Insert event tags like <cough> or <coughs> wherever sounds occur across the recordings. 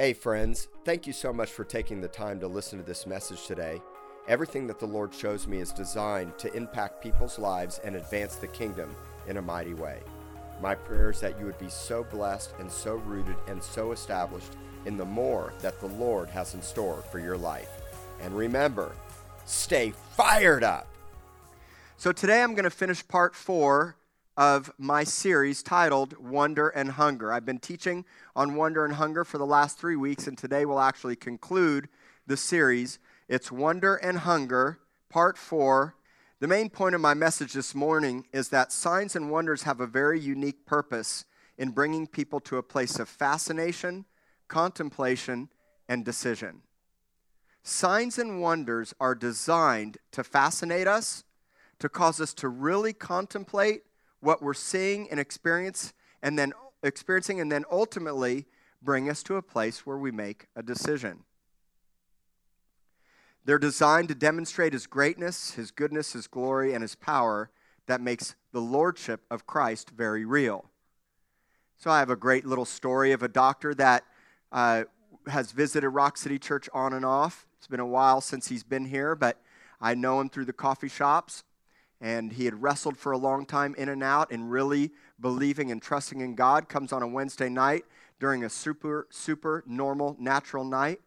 Hey, friends, thank you so much for taking the time to listen to this message today. Everything that the Lord shows me is designed to impact people's lives and advance the kingdom in a mighty way. My prayer is that you would be so blessed and so rooted and so established in the more that the Lord has in store for your life. And remember, stay fired up. So today I'm going to finish part four of my series titled Wonder and Hunger. I've been teaching on wonder and hunger for the last three weeks, and today we'll actually conclude the series. It's Wonder and Hunger, part four. The main point of my message this morning is that signs and wonders have a very unique purpose in bringing people to a place of fascination, contemplation, and decision. Signs and wonders are designed to fascinate us, to cause us to really contemplate what we're seeing and experience and then experiencing and then ultimately bring us to a place where we make a decision. They're designed to demonstrate his greatness, his goodness, his glory, and his power that makes the lordship of Christ very real. So I have a great little story of a doctor that uh, has visited Rock City Church on and off. It's been a while since he's been here, but I know him through the coffee shops and he had wrestled for a long time in and out and really believing and trusting in God comes on a Wednesday night during a super super normal natural night.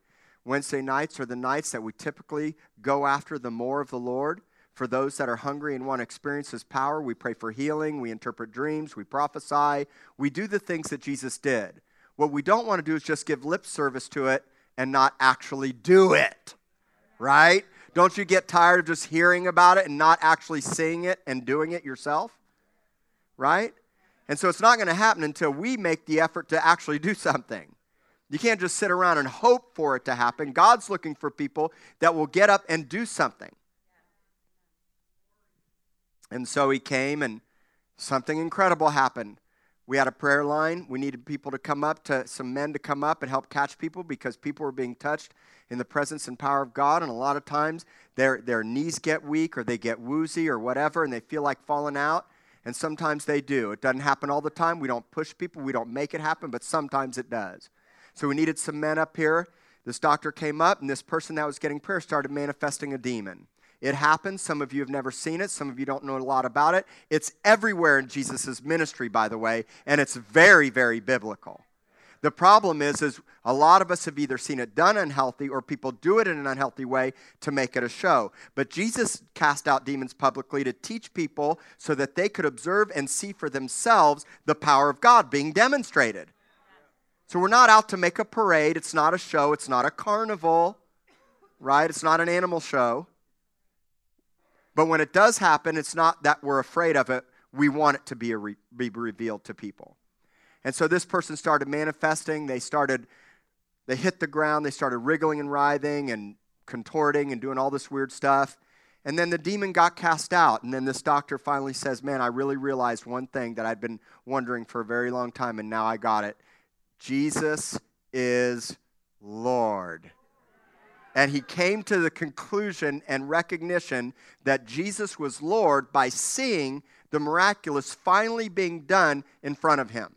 Wednesday nights are the nights that we typically go after the more of the Lord. For those that are hungry and want to experience his power, we pray for healing, we interpret dreams, we prophesy, we do the things that Jesus did. What we don't want to do is just give lip service to it and not actually do it. Right? Don't you get tired of just hearing about it and not actually seeing it and doing it yourself? Right? And so it's not going to happen until we make the effort to actually do something. You can't just sit around and hope for it to happen. God's looking for people that will get up and do something. And so he came, and something incredible happened. We had a prayer line. We needed people to come up, to some men to come up and help catch people because people were being touched in the presence and power of God. And a lot of times their, their knees get weak or they get woozy or whatever and they feel like falling out. And sometimes they do. It doesn't happen all the time. We don't push people, we don't make it happen, but sometimes it does. So we needed some men up here. This doctor came up, and this person that was getting prayer started manifesting a demon. It happens. Some of you have never seen it. Some of you don't know a lot about it. It's everywhere in Jesus' ministry, by the way, and it's very, very biblical. The problem is, is a lot of us have either seen it done unhealthy or people do it in an unhealthy way to make it a show. But Jesus cast out demons publicly to teach people so that they could observe and see for themselves the power of God being demonstrated. So we're not out to make a parade. It's not a show. It's not a carnival, right? It's not an animal show. But when it does happen, it's not that we're afraid of it. We want it to be, re- be revealed to people. And so this person started manifesting. They started, they hit the ground. They started wriggling and writhing and contorting and doing all this weird stuff. And then the demon got cast out. And then this doctor finally says, Man, I really realized one thing that I'd been wondering for a very long time, and now I got it. Jesus is Lord. And he came to the conclusion and recognition that Jesus was Lord by seeing the miraculous finally being done in front of him.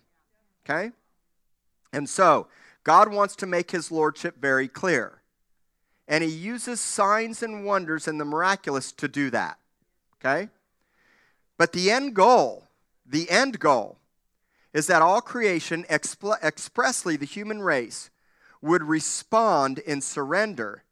Okay? And so, God wants to make his lordship very clear. And he uses signs and wonders and the miraculous to do that. Okay? But the end goal, the end goal, is that all creation, expressly the human race, would respond in surrender,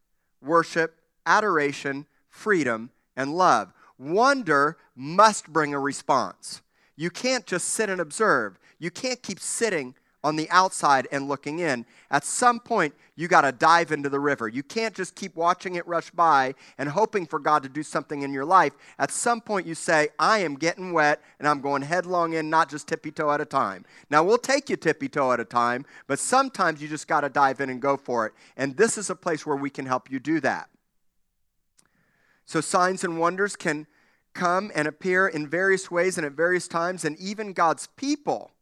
worship, adoration, freedom, and love. Wonder must bring a response. You can't just sit and observe. You can't keep sitting on the outside and looking in. At some point, you got to dive into the river. You can't just keep watching it rush by and hoping for God to do something in your life. At some point, you say, I am getting wet and I'm going headlong in, not just tippy toe at a time. Now, we'll take you tippy toe at a time, but sometimes you just got to dive in and go for it. And this is a place where we can help you do that. So, signs and wonders can come and appear in various ways and at various times, and even God's people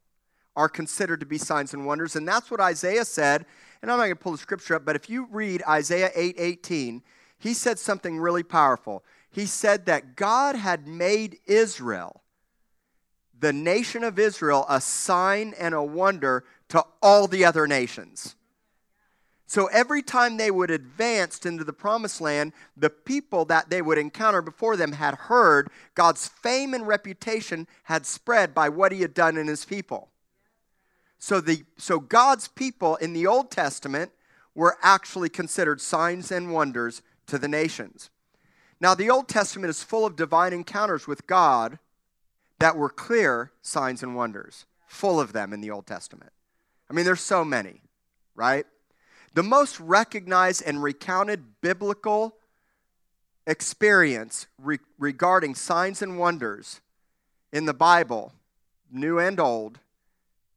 are considered to be signs and wonders. And that's what Isaiah said. And I'm not going to pull the scripture up, but if you read Isaiah 8 18, he said something really powerful. He said that God had made Israel, the nation of Israel, a sign and a wonder to all the other nations. So every time they would advance into the promised land, the people that they would encounter before them had heard God's fame and reputation had spread by what he had done in his people. So, the, so God's people in the Old Testament were actually considered signs and wonders to the nations. Now, the Old Testament is full of divine encounters with God that were clear signs and wonders, full of them in the Old Testament. I mean, there's so many, right? The most recognized and recounted biblical experience re- regarding signs and wonders in the Bible, New and Old,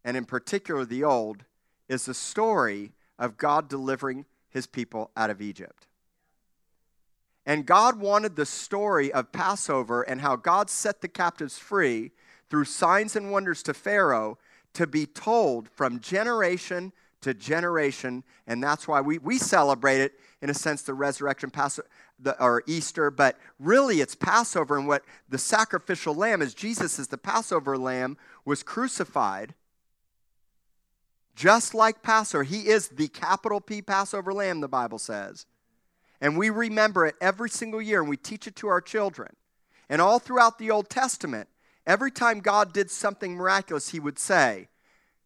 and in particular the Old, is the story of God delivering his people out of Egypt. And God wanted the story of Passover and how God set the captives free through signs and wonders to Pharaoh to be told from generation to generation. And that's why we, we celebrate it, in a sense, the resurrection, Passover, the, or Easter, but really it's Passover. And what the sacrificial lamb is Jesus is the Passover lamb, was crucified. Just like Passover, he is the capital P Passover lamb, the Bible says. And we remember it every single year and we teach it to our children. And all throughout the Old Testament, every time God did something miraculous, he would say,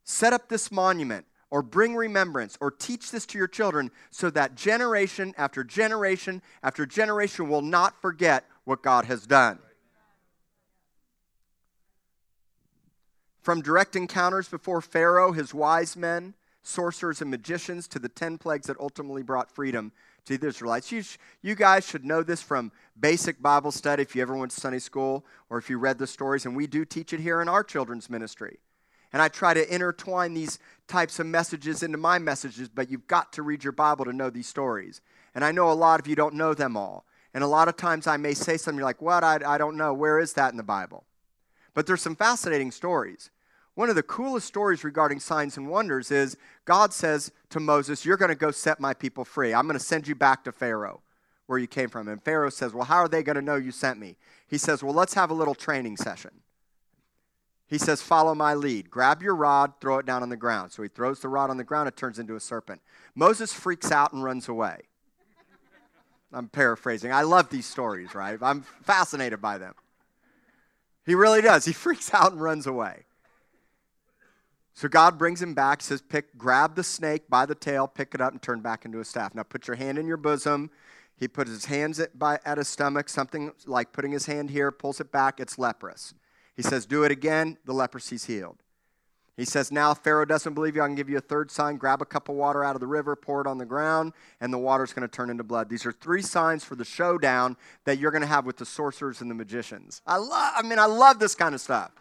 Set up this monument, or bring remembrance, or teach this to your children, so that generation after generation after generation will not forget what God has done. From direct encounters before Pharaoh, his wise men, sorcerers, and magicians, to the 10 plagues that ultimately brought freedom to the Israelites. You, sh- you guys should know this from basic Bible study if you ever went to Sunday school or if you read the stories, and we do teach it here in our children's ministry. And I try to intertwine these types of messages into my messages, but you've got to read your Bible to know these stories. And I know a lot of you don't know them all. And a lot of times I may say something, you're like, what? I, I don't know. Where is that in the Bible? But there's some fascinating stories. One of the coolest stories regarding signs and wonders is God says to Moses, You're going to go set my people free. I'm going to send you back to Pharaoh, where you came from. And Pharaoh says, Well, how are they going to know you sent me? He says, Well, let's have a little training session. He says, Follow my lead. Grab your rod, throw it down on the ground. So he throws the rod on the ground, it turns into a serpent. Moses freaks out and runs away. I'm paraphrasing. I love these stories, right? I'm fascinated by them. He really does. He <laughs> freaks out and runs away. So God brings him back, says, pick, grab the snake by the tail, pick it up, and turn back into a staff. Now put your hand in your bosom. He puts his hands at, by, at his stomach, something like putting his hand here, pulls it back, it's leprous. He says, Do it again, the leprosy's healed. He says, Now Pharaoh doesn't believe you. I can give you a third sign. Grab a cup of water out of the river, pour it on the ground, and the water's going to turn into blood. These are three signs for the showdown that you're going to have with the sorcerers and the magicians. I love, I mean, I love this kind of stuff.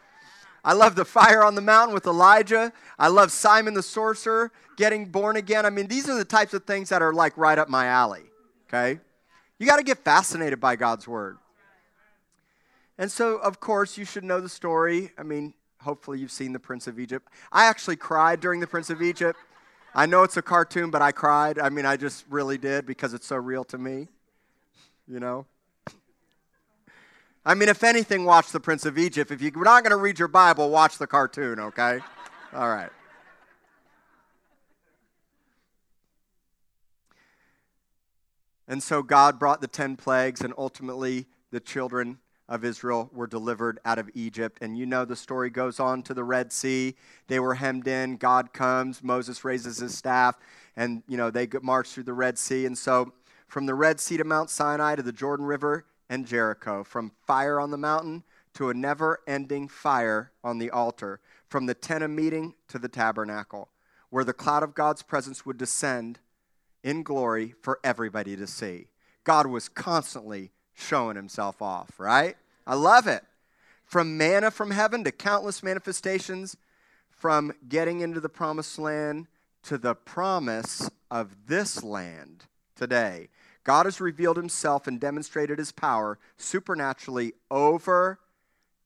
I love the fire on the mountain with Elijah. I love Simon the sorcerer getting born again. I mean, these are the types of things that are like right up my alley, okay? You got to get fascinated by God's word. And so, of course, you should know the story. I mean, hopefully you've seen The Prince of Egypt. I actually cried during The Prince of Egypt. I know it's a cartoon, but I cried. I mean, I just really did because it's so real to me, you know? I mean, if anything, watch The Prince of Egypt. If you're not going to read your Bible, watch the cartoon, okay? All right. And so God brought the 10 plagues, and ultimately the children of Israel were delivered out of Egypt. And you know the story goes on to the Red Sea. They were hemmed in. God comes. Moses raises his staff, and you know they march through the Red Sea. And so, from the Red Sea to Mount Sinai to the Jordan River and Jericho, from fire on the mountain to a never-ending fire on the altar, from the tent of meeting to the tabernacle, where the cloud of God's presence would descend in glory for everybody to see. God was constantly showing himself off, right? I love it. From manna from heaven to countless manifestations, from getting into the promised land to the promise of this land today. God has revealed himself and demonstrated his power supernaturally over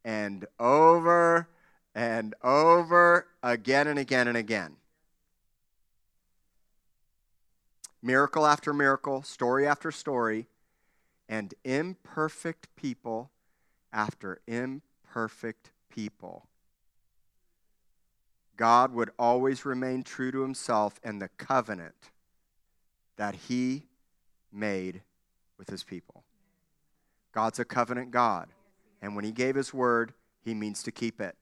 and over and over again and again and again. Miracle after miracle, story after story, and imperfect people after imperfect people. God would always remain true to himself and the covenant that he made with his people. God's a covenant God. And when he gave his word, he means to keep it.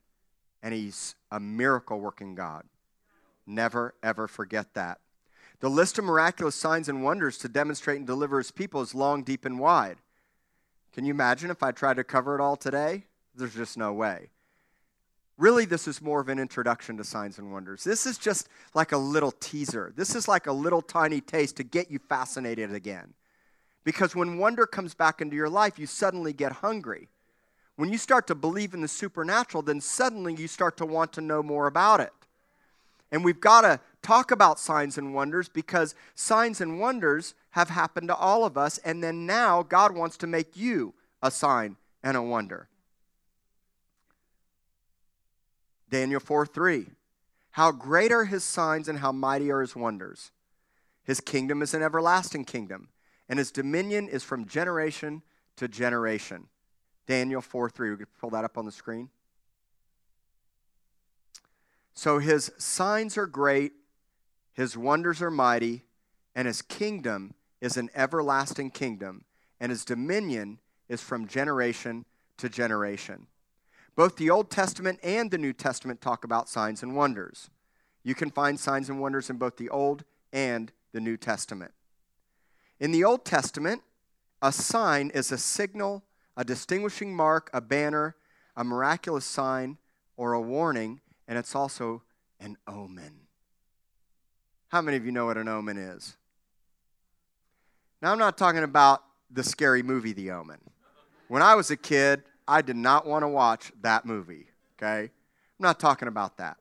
And he's a miracle working God. Never, ever forget that. The list of miraculous signs and wonders to demonstrate and deliver his people is long, deep, and wide. Can you imagine if I tried to cover it all today? There's just no way. Really, this is more of an introduction to signs and wonders. This is just like a little teaser. This is like a little tiny taste to get you fascinated again. Because when wonder comes back into your life, you suddenly get hungry. When you start to believe in the supernatural, then suddenly you start to want to know more about it. And we've got to talk about signs and wonders because signs and wonders have happened to all of us. And then now God wants to make you a sign and a wonder. Daniel 4 3. How great are his signs and how mighty are his wonders. His kingdom is an everlasting kingdom, and his dominion is from generation to generation. Daniel 4 3. We could pull that up on the screen. So his signs are great, his wonders are mighty, and his kingdom is an everlasting kingdom, and his dominion is from generation to generation. Both the Old Testament and the New Testament talk about signs and wonders. You can find signs and wonders in both the Old and the New Testament. In the Old Testament, a sign is a signal, a distinguishing mark, a banner, a miraculous sign, or a warning, and it's also an omen. How many of you know what an omen is? Now, I'm not talking about the scary movie, The Omen. When I was a kid, I did not want to watch that movie, okay? I'm not talking about that.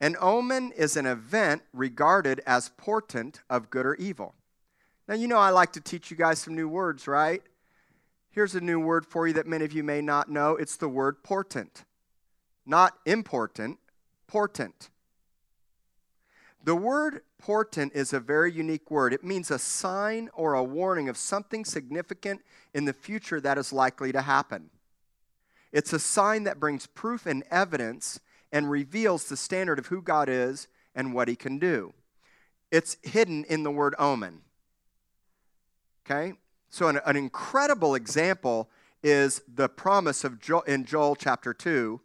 An omen is an event regarded as portent of good or evil. Now, you know I like to teach you guys some new words, right? Here's a new word for you that many of you may not know it's the word portent. Not important, portent. The word portent is a very unique word. It means a sign or a warning of something significant in the future that is likely to happen. It's a sign that brings proof and evidence and reveals the standard of who God is and what he can do. It's hidden in the word omen. Okay? So, an, an incredible example is the promise of Joel, in Joel chapter 2,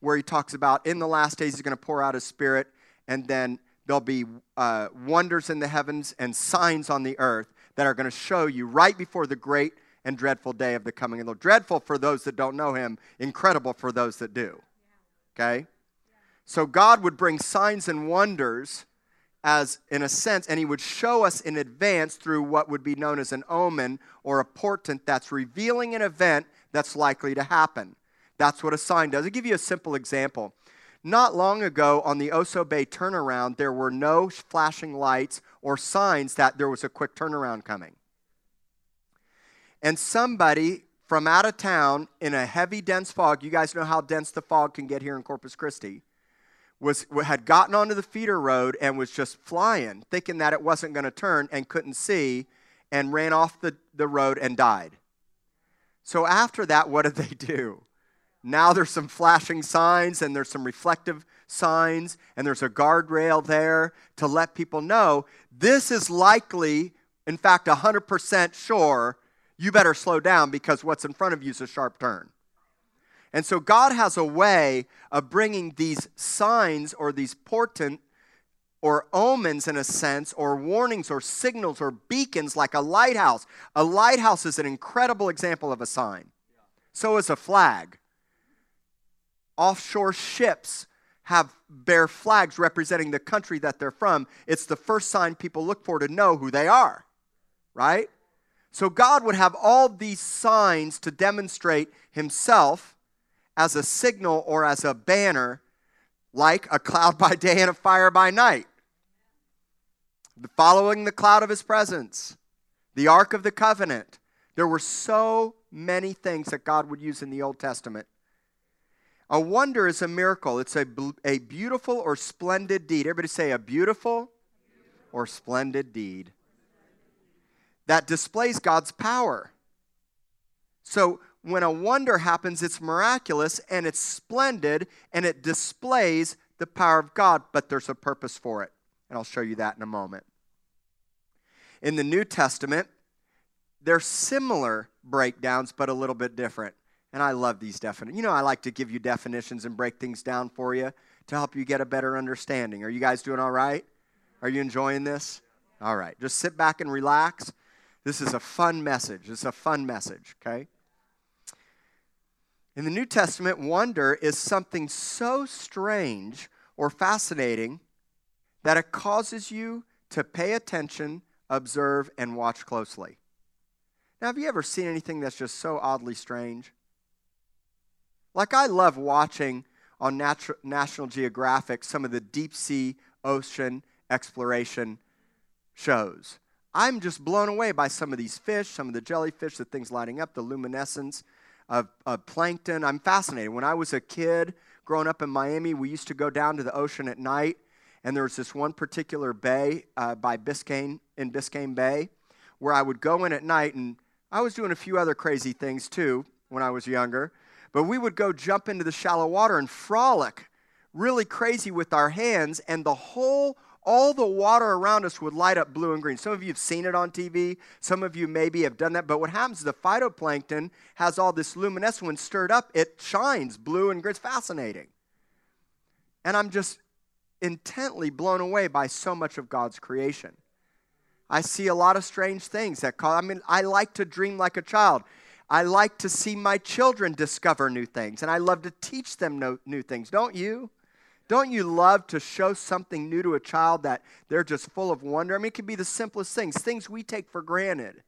where he talks about in the last days he's going to pour out his spirit, and then there'll be uh, wonders in the heavens and signs on the earth that are going to show you right before the great and dreadful day of the coming of the Lord. Dreadful for those that don't know him, incredible for those that do. Okay? So God would bring signs and wonders as in a sense, and he would show us in advance through what would be known as an omen or a portent that's revealing an event that's likely to happen. That's what a sign does. I'll give you a simple example. Not long ago on the Oso Bay turnaround, there were no flashing lights or signs that there was a quick turnaround coming. And somebody from out of town in a heavy, dense fog, you guys know how dense the fog can get here in Corpus Christi, was, had gotten onto the feeder road and was just flying, thinking that it wasn't going to turn and couldn't see, and ran off the, the road and died. So after that, what did they do? Now there's some flashing signs and there's some reflective signs and there's a guardrail there to let people know this is likely, in fact, 100% sure, you better slow down because what's in front of you is a sharp turn. And so God has a way of bringing these signs or these portent or omens in a sense, or warnings or signals or beacons like a lighthouse. A lighthouse is an incredible example of a sign. So is a flag offshore ships have bear flags representing the country that they're from, it's the first sign people look for to know who they are, right? So God would have all these signs to demonstrate himself as a signal or as a banner, like a cloud <laughs> by day and a fire by night. Following the cloud of his presence, the Ark of the Covenant. There were so many things that God would use in the Old Testament a wonder is a miracle. It's a, a beautiful or splendid deed. Everybody say a beautiful or splendid deed that displays God's power. So when a wonder happens, it's miraculous and it's splendid and it displays the power of God, but there's a purpose for it. And I'll show you that in a moment. In the New Testament, they're similar breakdowns, but a little bit different. And I love these definitions. You know, I like to give you definitions and break things down for you to help you get a better understanding. Are you guys doing all right? Are you enjoying this? All right. Just sit back and relax. This is a fun message. It's a fun message, okay? In the New Testament, wonder is something so strange or fascinating that it causes you to pay attention, observe, and watch closely. Now, have you ever seen anything that's just so oddly strange? Like, I love watching on Natu- National Geographic some of the deep sea ocean exploration shows. I'm just blown away by some of these fish, some of the jellyfish, the things lighting up, the luminescence of, of plankton. I'm fascinated. When I was a kid growing up in Miami, we used to go down to the ocean at night, and there was this one particular bay uh, by Biscayne, in Biscayne Bay, where I would go in at night, and I was doing a few other crazy things too when I was younger. But we would go jump into the shallow water and frolic really crazy with our hands, and the whole all the water around us would light up blue and green. Some of you have seen it on TV. Some of you maybe have done that. But what happens is the phytoplankton has all this luminescence. When stirred up, it shines blue and green. It's fascinating. And I'm just intently blown away by so much of God's creation. I see a lot of strange things that call. I mean, I like to dream like a child. I like to see my children discover new things, and I love to teach them new things. Don't you? Don't you love to show something new to a child that they're just full of wonder? I mean, it could be the simplest things, things we take for granted.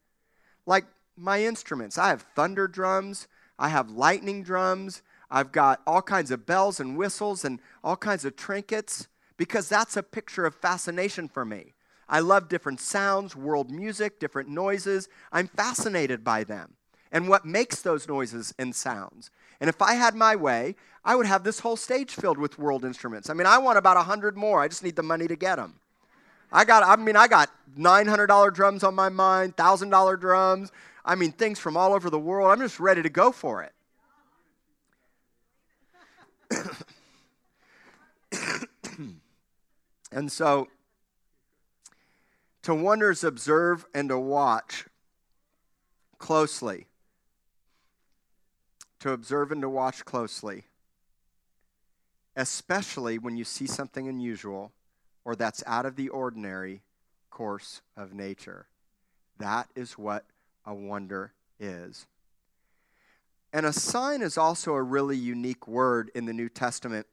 Like my instruments. I have thunder drums, I have lightning drums, I've got all kinds of bells and whistles and all kinds of trinkets because that's a picture of fascination for me. I love different sounds, world music, different noises. I'm fascinated by them and what makes those noises and sounds. And if I had my way, I would have this whole stage filled with world instruments. I mean, I want about 100 more. I just need the money to get them. I got, I mean, I got $900 drums on my mind, $1,000 drums. I mean, things from all over the world. I'm just ready to go for it. <coughs> and so, to wonder is observe and to watch closely to observe and to watch closely, especially when you see something unusual or that's out of the ordinary course of nature. That is what a wonder is. And a sign is also a really unique word in the New Testament.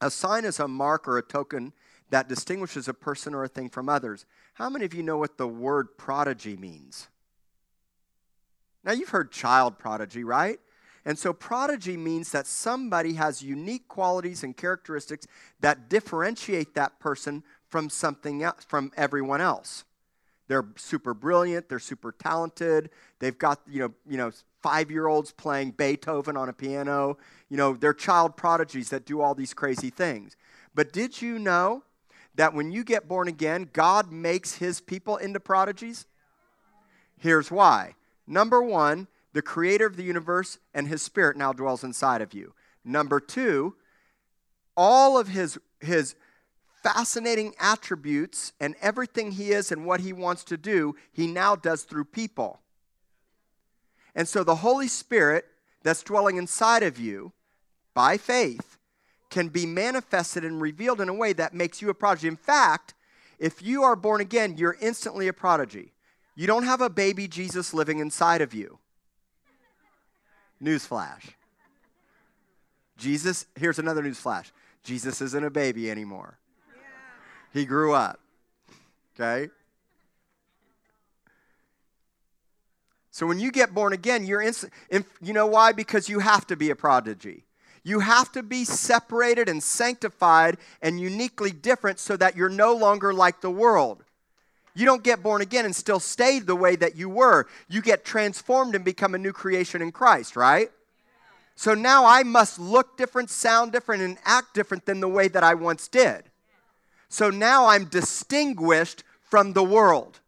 A sign is a mark or a token that distinguishes a person or a thing from others. How many of you know what the word prodigy means? Now, you've heard child prodigy, right? And so, prodigy means that somebody has unique qualities and characteristics that differentiate that person from something else, from everyone else. They're super brilliant, they're super talented. They've got, you know, you know, 5-year-olds playing Beethoven on a piano. You know, they're child prodigies that do all these crazy things. But did you know that when you get born again, God makes his people into prodigies? Here's why. Number 1, the creator of the universe and his spirit now dwells inside of you. Number two, all of his, his fascinating attributes and everything he is and what he wants to do, he now does through people. And so the Holy Spirit that's dwelling inside of you by faith can be manifested and revealed in a way that makes you a prodigy. In fact, if you are born again, you're instantly a prodigy. You don't have a baby Jesus living inside of you. Newsflash. Jesus, here's another newsflash Jesus isn't a baby anymore. He grew up. Okay? So when you get born again, you're instant. You know why? Because you have to be a prodigy. You have to be separated and sanctified and uniquely different so that you're no longer like the world. You don't get born again and still stay the way that you were. You get transformed and become a new creation in Christ, right? So now I must look different, sound different, and act different than the way that I once did. So now I'm distinguished from the world.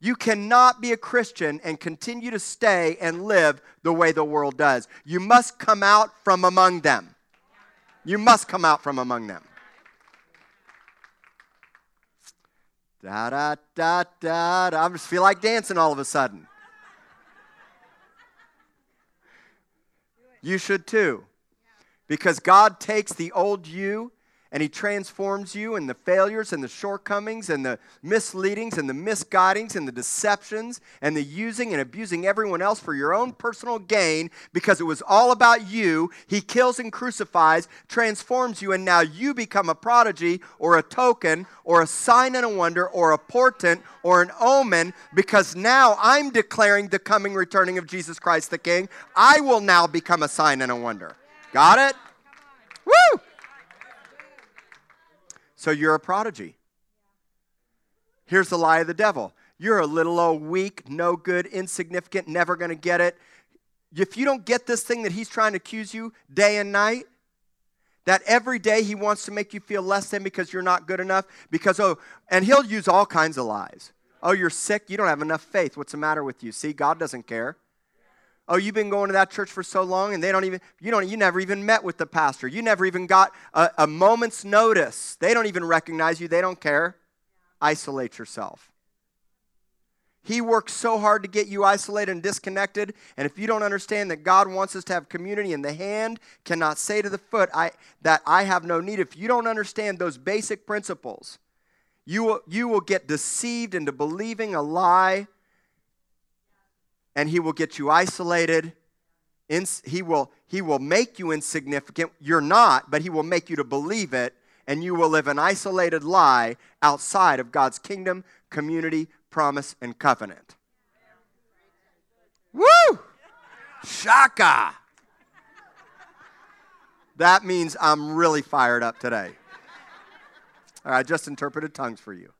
You cannot be a Christian and continue to stay and live the way the world does. You must come out from among them. You must come out from among them. Da da da da da. I just feel like dancing all of a sudden. You should too. Because God takes the old you and He transforms you and the failures and the shortcomings and the misleadings and the misguidings and the deceptions and the using and abusing everyone else for your own personal gain because it was all about you. He kills and crucifies, transforms you, and now you become a prodigy or a token or a sign and a wonder or a portent or an omen because now I'm declaring the coming returning of Jesus Christ the King. I will now become a sign and a wonder. Got it? Woo! So you're a prodigy. Here's the lie of the devil you're a little old weak, no good, insignificant, never going to get it. If you don't get this thing that he's trying to accuse you day and night, that every day he wants to make you feel less than because you're not good enough, because, oh, and he'll use all kinds of lies. Oh, you're sick, you don't have enough faith. What's the matter with you? See, God doesn't care. Oh, you've been going to that church for so long and they don't even, you don't, you never even met with the pastor. You never even got a, a moment's notice. They don't even recognize you. They don't care. Isolate yourself. He works so hard to get you isolated and disconnected. And if you don't understand that God wants us to have community and the hand cannot say to the foot I, that I have no need, if you don't understand those basic principles, you will, you will get deceived into believing a lie and he will get you isolated. He will, he will make you insignificant. You're not, but he will make you to believe it, and you will live an isolated lie outside of God's kingdom, community, promise, and covenant. Woo! Shaka! That means I'm really fired up today. All right, I just interpreted tongues for you.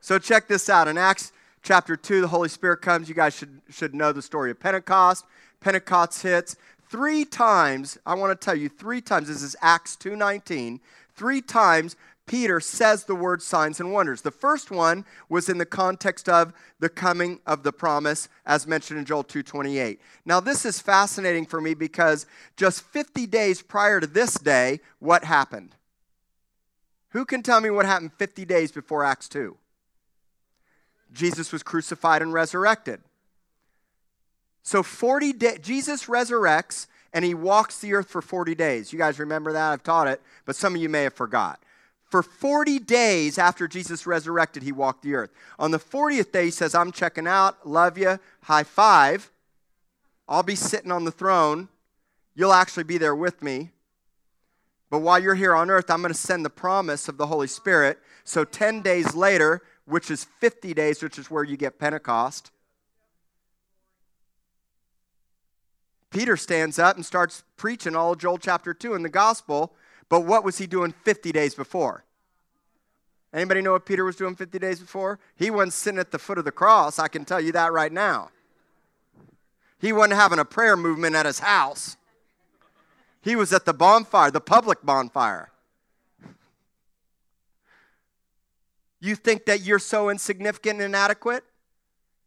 So check this out. In Acts chapter 2, the Holy Spirit comes. You guys should, should know the story of Pentecost. Pentecost hits. Three times, I want to tell you, three times, this is Acts 2.19, three times Peter says the word signs and wonders. The first one was in the context of the coming of the promise, as mentioned in Joel 2.28. Now, this is fascinating for me because just 50 days prior to this day, what happened? Who can tell me what happened 50 days before Acts 2? Jesus was crucified and resurrected. So 40 days, Jesus resurrects and he walks the earth for 40 days. You guys remember that? I've taught it, but some of you may have forgot. For 40 days after Jesus resurrected, he walked the earth. On the 40th day, he says, I'm checking out, love you, high five. I'll be sitting on the throne. You'll actually be there with me. But while you're here on earth, I'm going to send the promise of the Holy Spirit. So 10 days later, which is 50 days, which is where you get Pentecost. Peter stands up and starts preaching all of Joel chapter 2 in the gospel, but what was he doing 50 days before? Anybody know what Peter was doing 50 days before? He wasn't sitting at the foot of the cross, I can tell you that right now. He wasn't having a prayer movement at his house. He was at the bonfire, the public bonfire. You think that you're so insignificant and inadequate?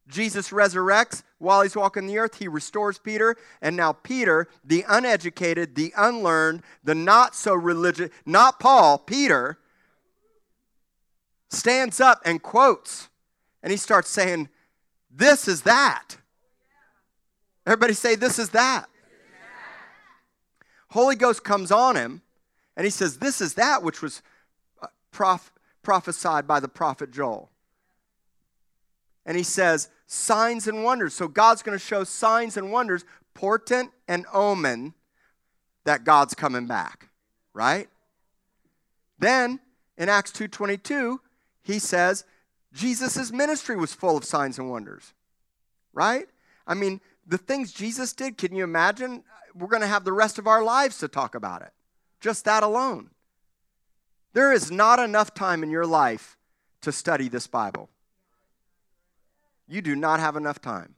Jesus resurrects while he's walking the earth. He restores Peter. And now, Peter, the uneducated, the unlearned, the not so religious, not Paul, Peter, stands up and quotes. And he starts saying, This is that. Everybody say, This is that. Holy Ghost comes on him and he says, This is that which was uh, prof- prophesied by the prophet Joel. And he says, signs and wonders. So God's going to show signs and wonders, portent and omen that God's coming back, right? Then in Acts 2:22, he says Jesus' ministry was full of signs and wonders. Right? I mean, the things Jesus did, can you imagine? We're going to have the rest of our lives to talk about it. Just that alone. There is not enough time in your life to study this Bible. You do not have enough time.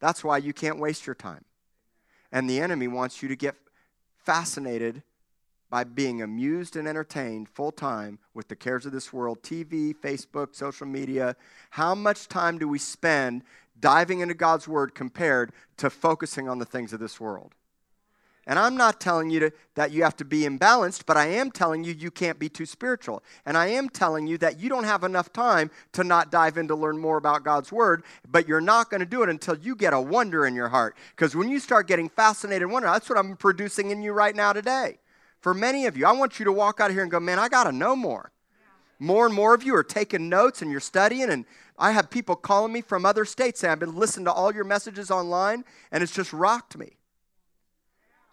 That's why you can't waste your time. And the enemy wants you to get fascinated by being amused and entertained full time with the cares of this world TV, Facebook, social media. How much time do we spend diving into God's Word compared to focusing on the things of this world? And I'm not telling you to, that you have to be imbalanced, but I am telling you you can't be too spiritual. And I am telling you that you don't have enough time to not dive in to learn more about God's Word, but you're not going to do it until you get a wonder in your heart. Because when you start getting fascinated and wonder, that's what I'm producing in you right now today. For many of you, I want you to walk out of here and go, man, I got to know more. More and more of you are taking notes and you're studying. And I have people calling me from other states saying, I've been listening to all your messages online, and it's just rocked me.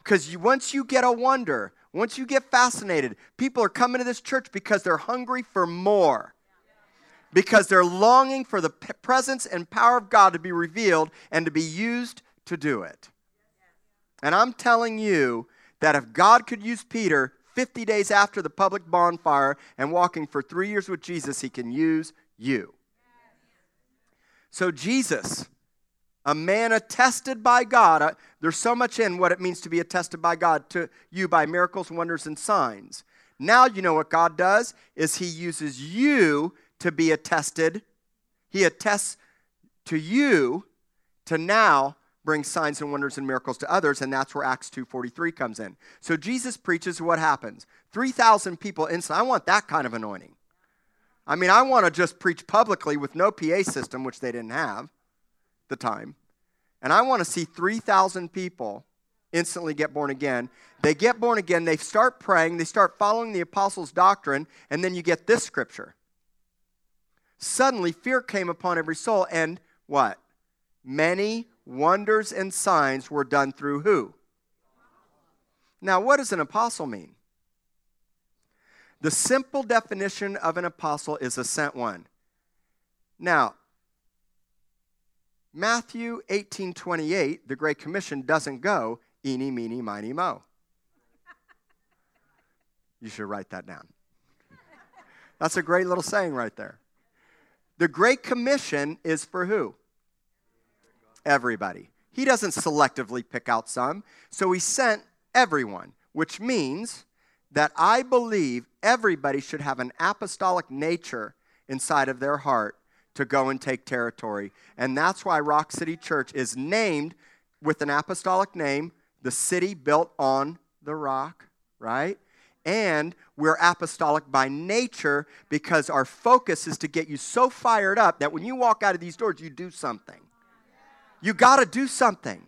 Because once you get a wonder, once you get fascinated, people are coming to this church because they're hungry for more. Because they're longing for the presence and power of God to be revealed and to be used to do it. And I'm telling you that if God could use Peter 50 days after the public bonfire and walking for three years with Jesus, he can use you. So, Jesus a man attested by God. Uh, there's so much in what it means to be attested by God to you by miracles, wonders, and signs. Now you know what God does is he uses you to be attested. He attests to you to now bring signs and wonders and miracles to others and that's where acts 2.43 comes in so jesus preaches what happens 3000 people inside i want that kind of anointing i mean i want to just preach publicly with no pa system which they didn't have the time. And I want to see 3,000 people instantly get born again. They get born again, they start praying, they start following the apostles' doctrine, and then you get this scripture. Suddenly, fear came upon every soul, and what? Many wonders and signs were done through who? Now, what does an apostle mean? The simple definition of an apostle is a sent one. Now, Matthew 18 28, the Great Commission doesn't go, eeny, meeny, miny, mo. You should write that down. That's a great little saying right there. The Great Commission is for who? Everybody. He doesn't selectively pick out some, so he sent everyone, which means that I believe everybody should have an apostolic nature inside of their heart to go and take territory. And that's why Rock City Church is named with an apostolic name, the city built on the rock, right? And we're apostolic by nature because our focus is to get you so fired up that when you walk out of these doors, you do something. You got to do something.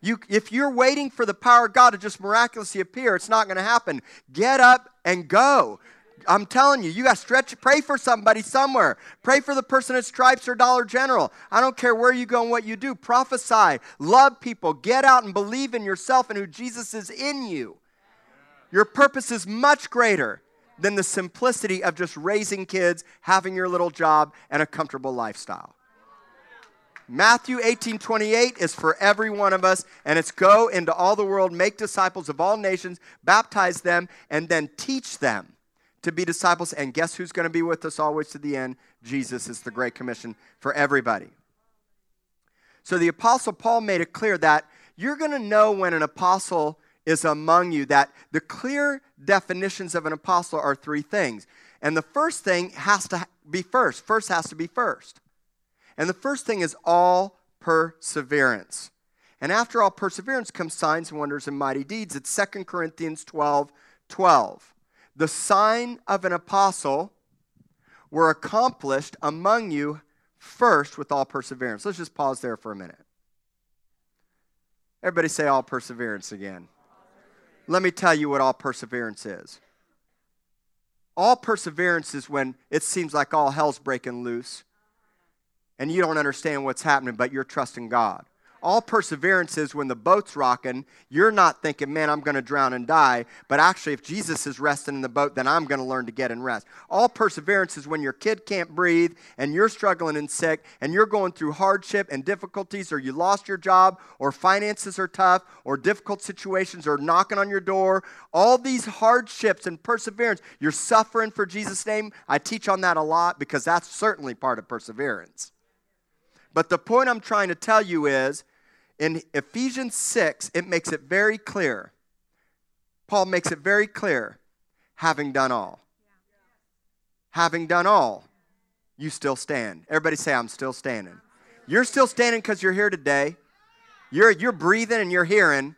You, if you're waiting for the power of God to just miraculously appear, it's not going to happen. Get up and go. I'm telling you, you got to stretch, pray for somebody somewhere. Pray for the person at Stripes or Dollar General. I don't care where you go and what you do. Prophesy, love people, get out and believe in yourself and who Jesus is in you. Your purpose is much greater than the simplicity of just raising kids, having your little job, and a comfortable lifestyle. Matthew 18 28 is for every one of us, and it's go into all the world, make disciples of all nations, baptize them, and then teach them to be disciples. And guess who's going to be with us always to the end? Jesus is the Great Commission for everybody. So the Apostle Paul made it clear that you're going to know when an apostle is among you, that the clear definitions of an apostle are three things. And the first thing has to be first. First has to be first. And the first thing is all perseverance. And after all perseverance comes signs and wonders and mighty deeds. It's 2 Corinthians 12 12 the sign of an apostle were accomplished among you first with all perseverance. Let's just pause there for a minute. Everybody say all perseverance again. Let me tell you what all perseverance is. All perseverance is when it seems like all hell's breaking loose and you don't understand what's happening, but you're trusting God all perseverance is when the boat's rocking, you're not thinking, man, I'm going to drown and die. But actually, if Jesus is resting in the boat, then I'm going to learn to get in rest. All perseverance is when your kid can't breathe and you're struggling and sick and you're going through hardship and difficulties, or you lost your job, or finances are tough, or difficult situations are knocking on your door. All these hardships and perseverance, you're suffering for Jesus' name. I teach on that a lot because that's certainly part of perseverance. But the point I'm trying to tell you is in Ephesians 6, it makes it very clear. Paul makes it very clear having done all. Having done all, you still stand. Everybody say, I'm still standing. You're still standing because you're here today. You're, you're breathing and you're hearing.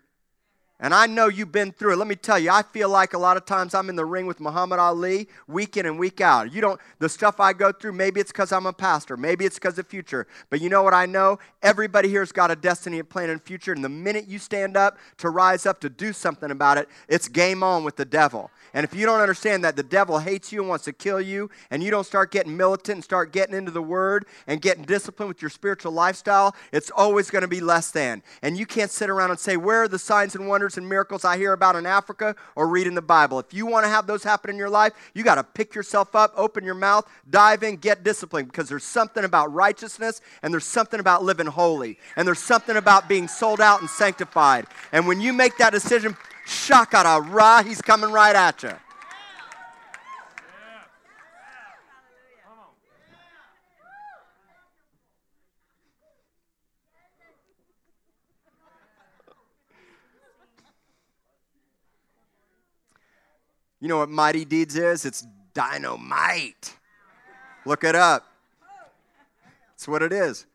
And I know you've been through it. Let me tell you, I feel like a lot of times I'm in the ring with Muhammad Ali week in and week out. You don't, the stuff I go through, maybe it's because I'm a pastor, maybe it's because of the future. But you know what I know? Everybody here's got a destiny, a plan, and future. And the minute you stand up to rise up to do something about it, it's game on with the devil. And if you don't understand that the devil hates you and wants to kill you, and you don't start getting militant and start getting into the word and getting disciplined with your spiritual lifestyle, it's always going to be less than. And you can't sit around and say, Where are the signs and wonders and miracles I hear about in Africa or read in the Bible? If you want to have those happen in your life, you got to pick yourself up, open your mouth, dive in, get disciplined because there's something about righteousness and there's something about living holy and there's something about being sold out and sanctified. And when you make that decision, Shakara Ra, he's coming right at you. You know what Mighty Deeds is? It's dynamite. Look it up. It's what it is.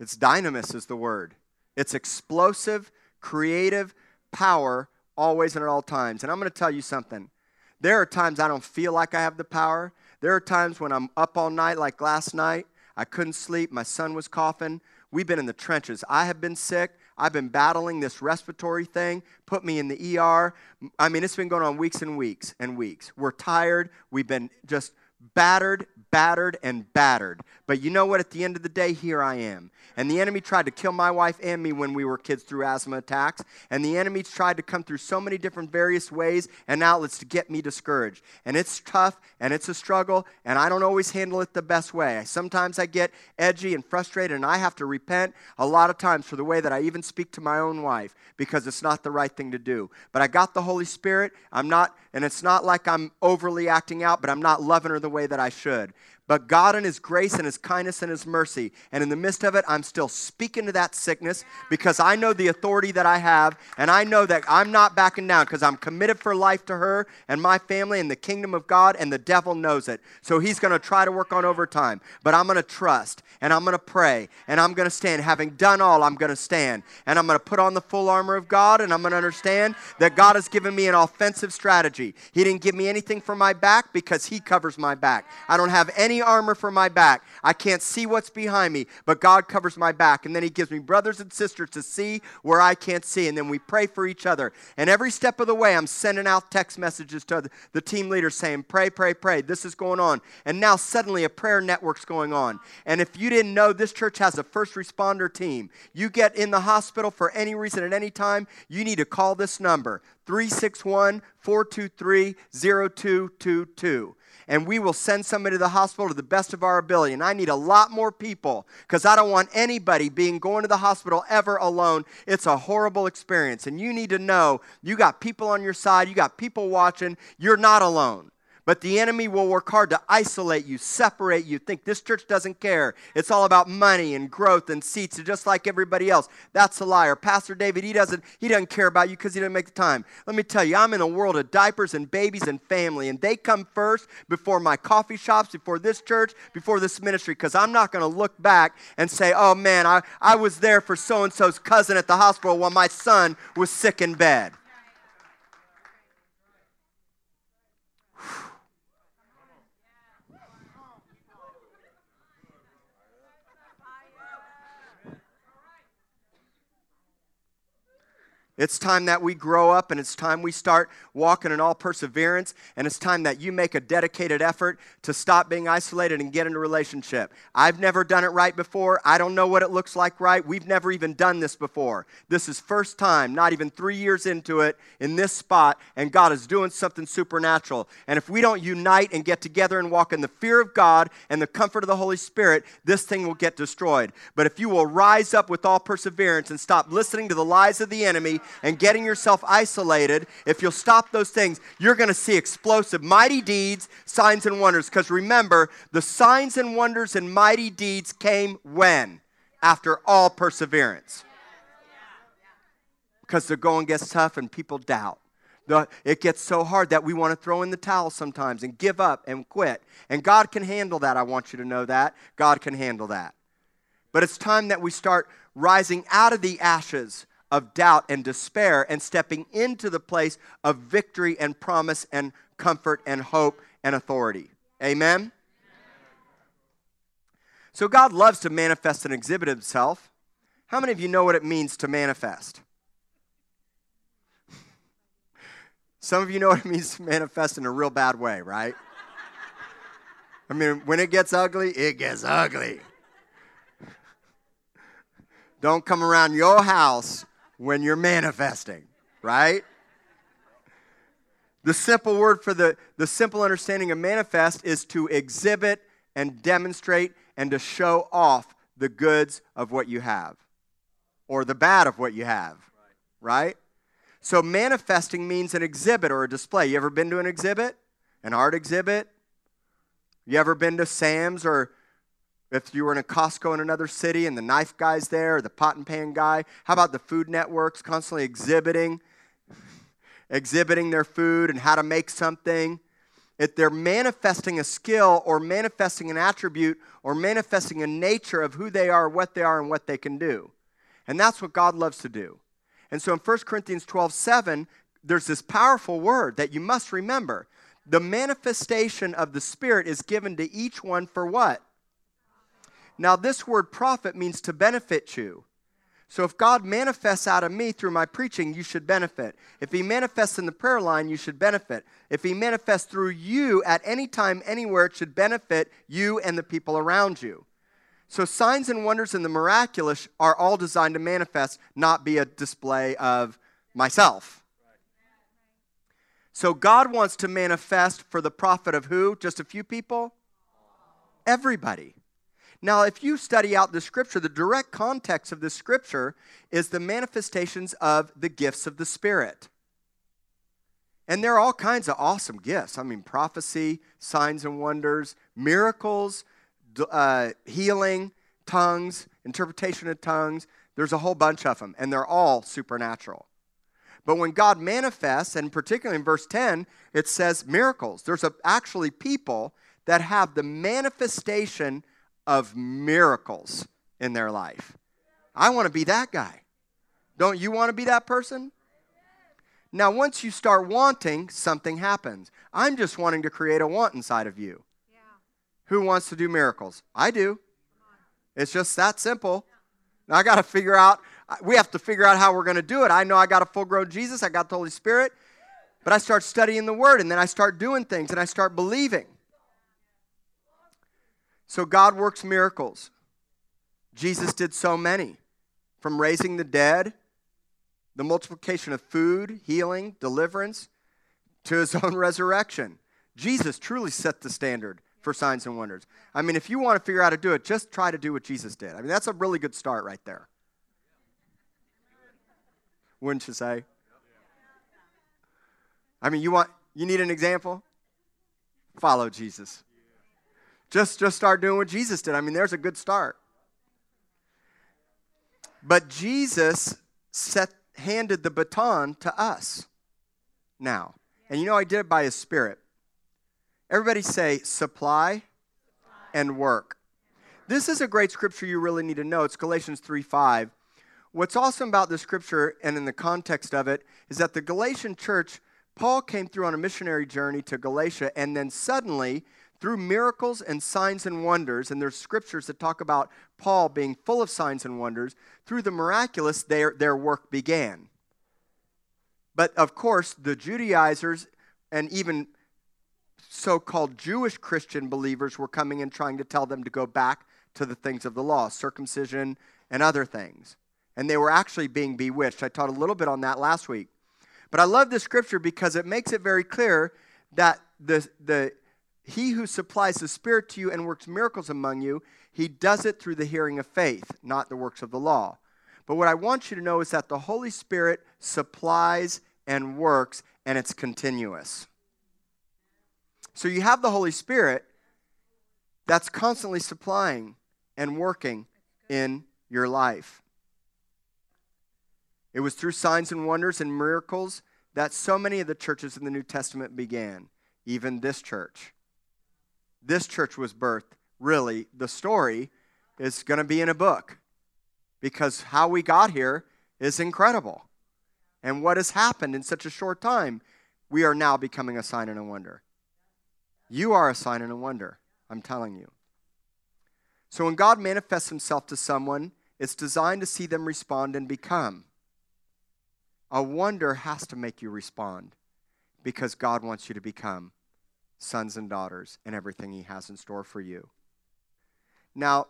It's dynamis, is the word. It's explosive, creative, power always and at all times. And I'm going to tell you something. There are times I don't feel like I have the power. There are times when I'm up all night, like last night. I couldn't sleep. My son was coughing. We've been in the trenches. I have been sick. I've been battling this respiratory thing, put me in the ER. I mean, it's been going on weeks and weeks and weeks. We're tired. We've been just battered, battered, and battered. But you know what? At the end of the day, here I am. And the enemy tried to kill my wife and me when we were kids through asthma attacks. And the enemy tried to come through so many different various ways and outlets to get me discouraged. And it's tough and it's a struggle, and I don't always handle it the best way. Sometimes I get edgy and frustrated, and I have to repent a lot of times for the way that I even speak to my own wife because it's not the right thing to do. But I got the Holy Spirit. I'm not, and it's not like I'm overly acting out, but I'm not loving her the way that I should. But God, in His grace and His kindness and His mercy, and in the midst of it, I'm still speaking to that sickness because I know the authority that I have, and I know that I'm not backing down because I'm committed for life to her and my family and the kingdom of God, and the devil knows it. So he's going to try to work on overtime. But I'm going to trust, and I'm going to pray, and I'm going to stand. Having done all, I'm going to stand. And I'm going to put on the full armor of God, and I'm going to understand that God has given me an offensive strategy. He didn't give me anything for my back because He covers my back. I don't have any armor for my back. I can't see what's behind me, but God covers my back. And then He gives me brothers and sisters to see where I can't see. And then we pray for each other. And every step of the way, I'm sending out text messages to the team leaders saying, Pray, pray, pray. This is going on. And now suddenly a prayer network's going on. And if you didn't know, this church has a first responder team. You get in the hospital for any reason at any time, you need to call this number 361 423 0222 and we will send somebody to the hospital to the best of our ability. And I need a lot more people because I don't want anybody being going to the hospital ever alone. It's a horrible experience. And you need to know you got people on your side, you got people watching, you're not alone. But the enemy will work hard to isolate you, separate you, think this church doesn't care. It's all about money and growth and seats, just like everybody else. That's a liar. Pastor David, he doesn't, he doesn't care about you because he didn't make the time. Let me tell you, I'm in a world of diapers and babies and family, and they come first before my coffee shops, before this church, before this ministry, because I'm not going to look back and say, oh man, I, I was there for so and so's cousin at the hospital while my son was sick in bed. It's time that we grow up and it's time we start walking in all perseverance and it's time that you make a dedicated effort to stop being isolated and get into relationship. I've never done it right before. I don't know what it looks like right. We've never even done this before. This is first time, not even 3 years into it in this spot and God is doing something supernatural. And if we don't unite and get together and walk in the fear of God and the comfort of the Holy Spirit, this thing will get destroyed. But if you will rise up with all perseverance and stop listening to the lies of the enemy and getting yourself isolated, if you'll stop those things, you're going to see explosive, mighty deeds, signs, and wonders. Because remember, the signs and wonders and mighty deeds came when? After all perseverance. Because the going gets tough and people doubt. The, it gets so hard that we want to throw in the towel sometimes and give up and quit. And God can handle that. I want you to know that. God can handle that. But it's time that we start rising out of the ashes of doubt and despair and stepping into the place of victory and promise and comfort and hope and authority. Amen? So God loves to manifest and exhibit himself. How many of you know what it means to manifest? <laughs> Some of you know what it means to manifest in a real bad way, right? I mean, when it gets ugly, it gets ugly. Don't come around your house when you're manifesting, right? The simple word for the, the simple understanding of manifest is to exhibit and demonstrate and to show off the goods of what you have or the bad of what you have, right? So manifesting means an exhibit or a display. You ever been to an exhibit? An art exhibit? You ever been to Sam's or if you were in a Costco in another city and the knife guy's there, or the pot and pan guy? How about the food networks constantly exhibiting exhibiting their food and how to make something? If they're manifesting a skill or manifesting an attribute or manifesting a nature of who they are, what they are, and what they can do. And that's what God loves to do. And so in 1 Corinthians 12 7, there's this powerful word that you must remember. The manifestation of the Spirit is given to each one for what? Now, this word profit means to benefit you. So if God manifests out of me through my preaching, you should benefit. If He manifests in the prayer line, you should benefit. If He manifests through you at any time, anywhere, it should benefit you and the people around you. So signs and wonders and the miraculous are all designed to manifest, not be a display of myself. So God wants to manifest for the profit of who? Just a few people? Everybody. Now, if you study out the scripture, the direct context of this scripture is the manifestations of the gifts of the Spirit. And there are all kinds of awesome gifts. I mean, prophecy, signs and wonders, miracles, uh, healing, tongues, interpretation of tongues. There's a whole bunch of them, and they're all supernatural. But when God manifests, and particularly in verse 10, it says miracles. There's a, actually people that have the manifestation of miracles in their life. I want to be that guy. Don't you want to be that person? Now, once you start wanting, something happens. I'm just wanting to create a want inside of you. Yeah. Who wants to do miracles? I do. It's just that simple. Now, I got to figure out, we have to figure out how we're going to do it. I know I got a full grown Jesus, I got the Holy Spirit, but I start studying the Word and then I start doing things and I start believing. So God works miracles. Jesus did so many from raising the dead, the multiplication of food, healing, deliverance, to his <laughs> own resurrection. Jesus truly set the standard for signs and wonders. I mean, if you want to figure out how to do it, just try to do what Jesus did. I mean, that's a really good start right there. Wouldn't you say? I mean, you want you need an example? Follow Jesus. Just, just start doing what Jesus did. I mean, there's a good start. But Jesus set, handed the baton to us now. And you know, I did it by his spirit. Everybody say supply and work. This is a great scripture you really need to know. It's Galatians 3 5. What's awesome about this scripture and in the context of it is that the Galatian church, Paul came through on a missionary journey to Galatia, and then suddenly through miracles and signs and wonders, and there's scriptures that talk about Paul being full of signs and wonders, through the miraculous, their, their work began. But of course, the Judaizers and even so called Jewish Christian believers were coming and trying to tell them to go back to the things of the law, circumcision and other things. And they were actually being bewitched. I taught a little bit on that last week. But I love this scripture because it makes it very clear that the, the he who supplies the Spirit to you and works miracles among you, he does it through the hearing of faith, not the works of the law. But what I want you to know is that the Holy Spirit supplies and works, and it's continuous. So you have the Holy Spirit that's constantly supplying and working in your life. It was through signs and wonders and miracles that so many of the churches in the New Testament began, even this church this church was birthed, really, the story is going to be in a book because how we got here is incredible. And what has happened in such a short time, we are now becoming a sign and a wonder. You are a sign and a wonder, I'm telling you. So when God manifests himself to someone, it's designed to see them respond and become. A wonder has to make you respond because God wants you to become sons and daughters and everything He has in store for you. Now,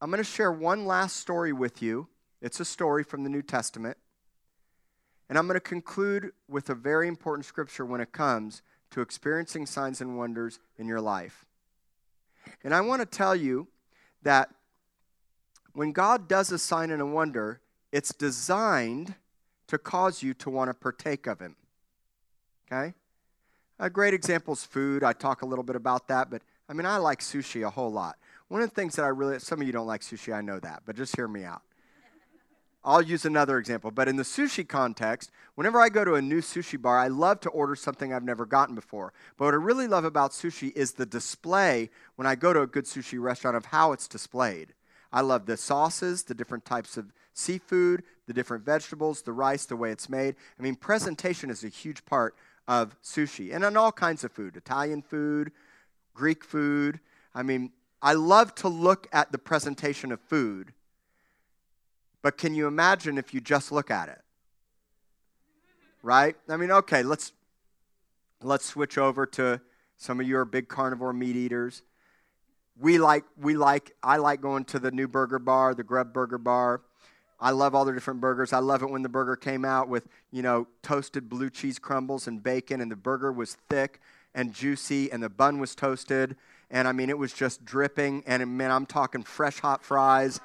I'm going to share one last story with you. It's a story from the New Testament. And I'm going to conclude with a very important scripture when it comes to experiencing signs and wonders in your life. And I want to tell you that when God does a sign and a wonder, it's designed to cause you to want to partake of Him. Okay? A great example is food. I talk a little bit about that, but I mean, I like sushi a whole lot. One of the things that I really, some of you don't like sushi, I know that, but just hear me out. I'll use another example, but in the sushi context, whenever I go to a new sushi bar, I love to order something I've never gotten before. But what I really love about sushi is the display when I go to a good sushi restaurant of how it's displayed. I love the sauces, the different types of seafood, the different vegetables, the rice, the way it's made. I mean, presentation is a huge part of sushi and on all kinds of food Italian food, Greek food. I mean, I love to look at the presentation of food, but can you imagine if you just look at it? Right? I mean, okay, let's let's switch over to some of you are big carnivore meat eaters. We like we like I like going to the new burger bar, the Grub Burger Bar. I love all the different burgers. I love it when the burger came out with, you know, toasted blue cheese crumbles and bacon, and the burger was thick and juicy, and the bun was toasted. And I mean, it was just dripping. And man, I'm talking fresh hot fries.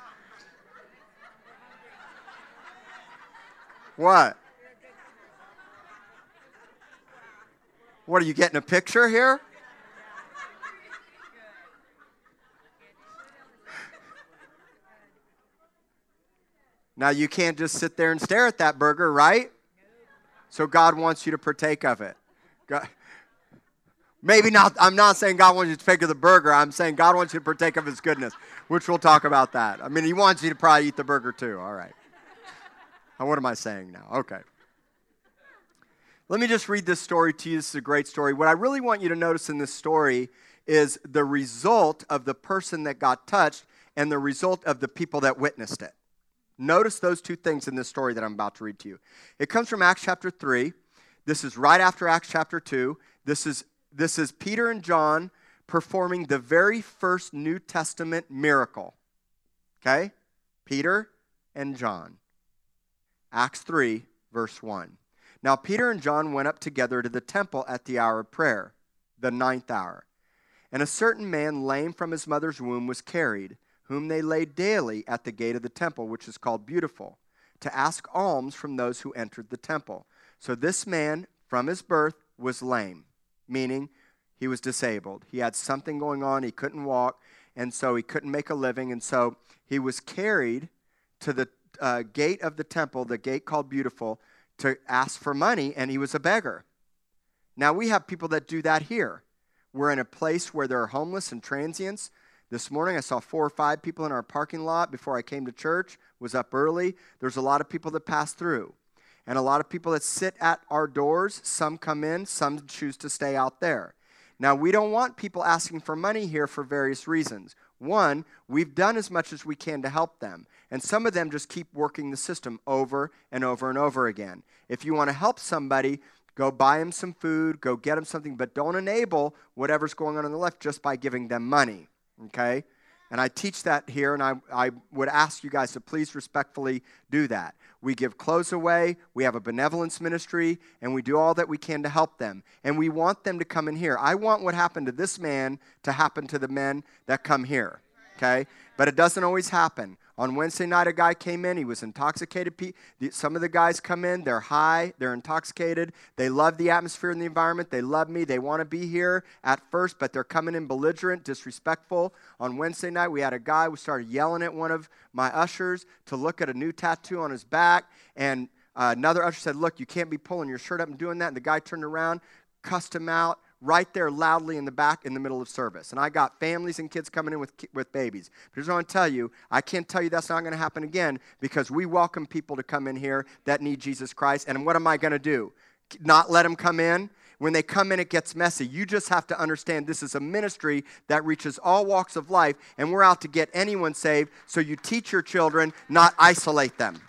What? What are you getting a picture here? Now, you can't just sit there and stare at that burger, right? So, God wants you to partake of it. God, maybe not, I'm not saying God wants you to partake of the burger. I'm saying God wants you to partake of His goodness, which we'll talk about that. I mean, He wants you to probably eat the burger too. All right. Now, what am I saying now? Okay. Let me just read this story to you. This is a great story. What I really want you to notice in this story is the result of the person that got touched and the result of the people that witnessed it. Notice those two things in this story that I'm about to read to you. It comes from Acts chapter 3. This is right after Acts chapter 2. This is, this is Peter and John performing the very first New Testament miracle. Okay? Peter and John. Acts 3, verse 1. Now, Peter and John went up together to the temple at the hour of prayer, the ninth hour. And a certain man, lame from his mother's womb, was carried whom they laid daily at the gate of the temple, which is called Beautiful, to ask alms from those who entered the temple. So this man, from his birth, was lame, meaning he was disabled. He had something going on, he couldn't walk, and so he couldn't make a living, and so he was carried to the uh, gate of the temple, the gate called Beautiful, to ask for money, and he was a beggar. Now we have people that do that here. We're in a place where there are homeless and transients this morning, I saw four or five people in our parking lot before I came to church, was up early. There's a lot of people that pass through. And a lot of people that sit at our doors, some come in, some choose to stay out there. Now, we don't want people asking for money here for various reasons. One, we've done as much as we can to help them. And some of them just keep working the system over and over and over again. If you want to help somebody, go buy them some food, go get them something, but don't enable whatever's going on on the left just by giving them money okay? And I teach that here, and I, I would ask you guys to please respectfully do that. We give clothes away, we have a benevolence ministry, and we do all that we can to help them. And we want them to come in here. I want what happened to this man to happen to the men that come here, okay? But it doesn't always happen. On Wednesday night, a guy came in. He was intoxicated. Some of the guys come in. They're high. They're intoxicated. They love the atmosphere and the environment. They love me. They want to be here at first, but they're coming in belligerent, disrespectful. On Wednesday night, we had a guy who started yelling at one of my ushers to look at a new tattoo on his back. And uh, another usher said, Look, you can't be pulling your shirt up and doing that. And the guy turned around, cussed him out, right there loudly in the back in the middle of service. And I got families and kids coming in with, with babies. But I just want to tell you, I can't tell you that's not going to happen again because we welcome people to come in here that need Jesus Christ. And what am I going to do? Not let them come in? When they come in, it gets messy. You just have to understand this is a ministry that reaches all walks of life, and we're out to get anyone saved. So you teach your children, not isolate them.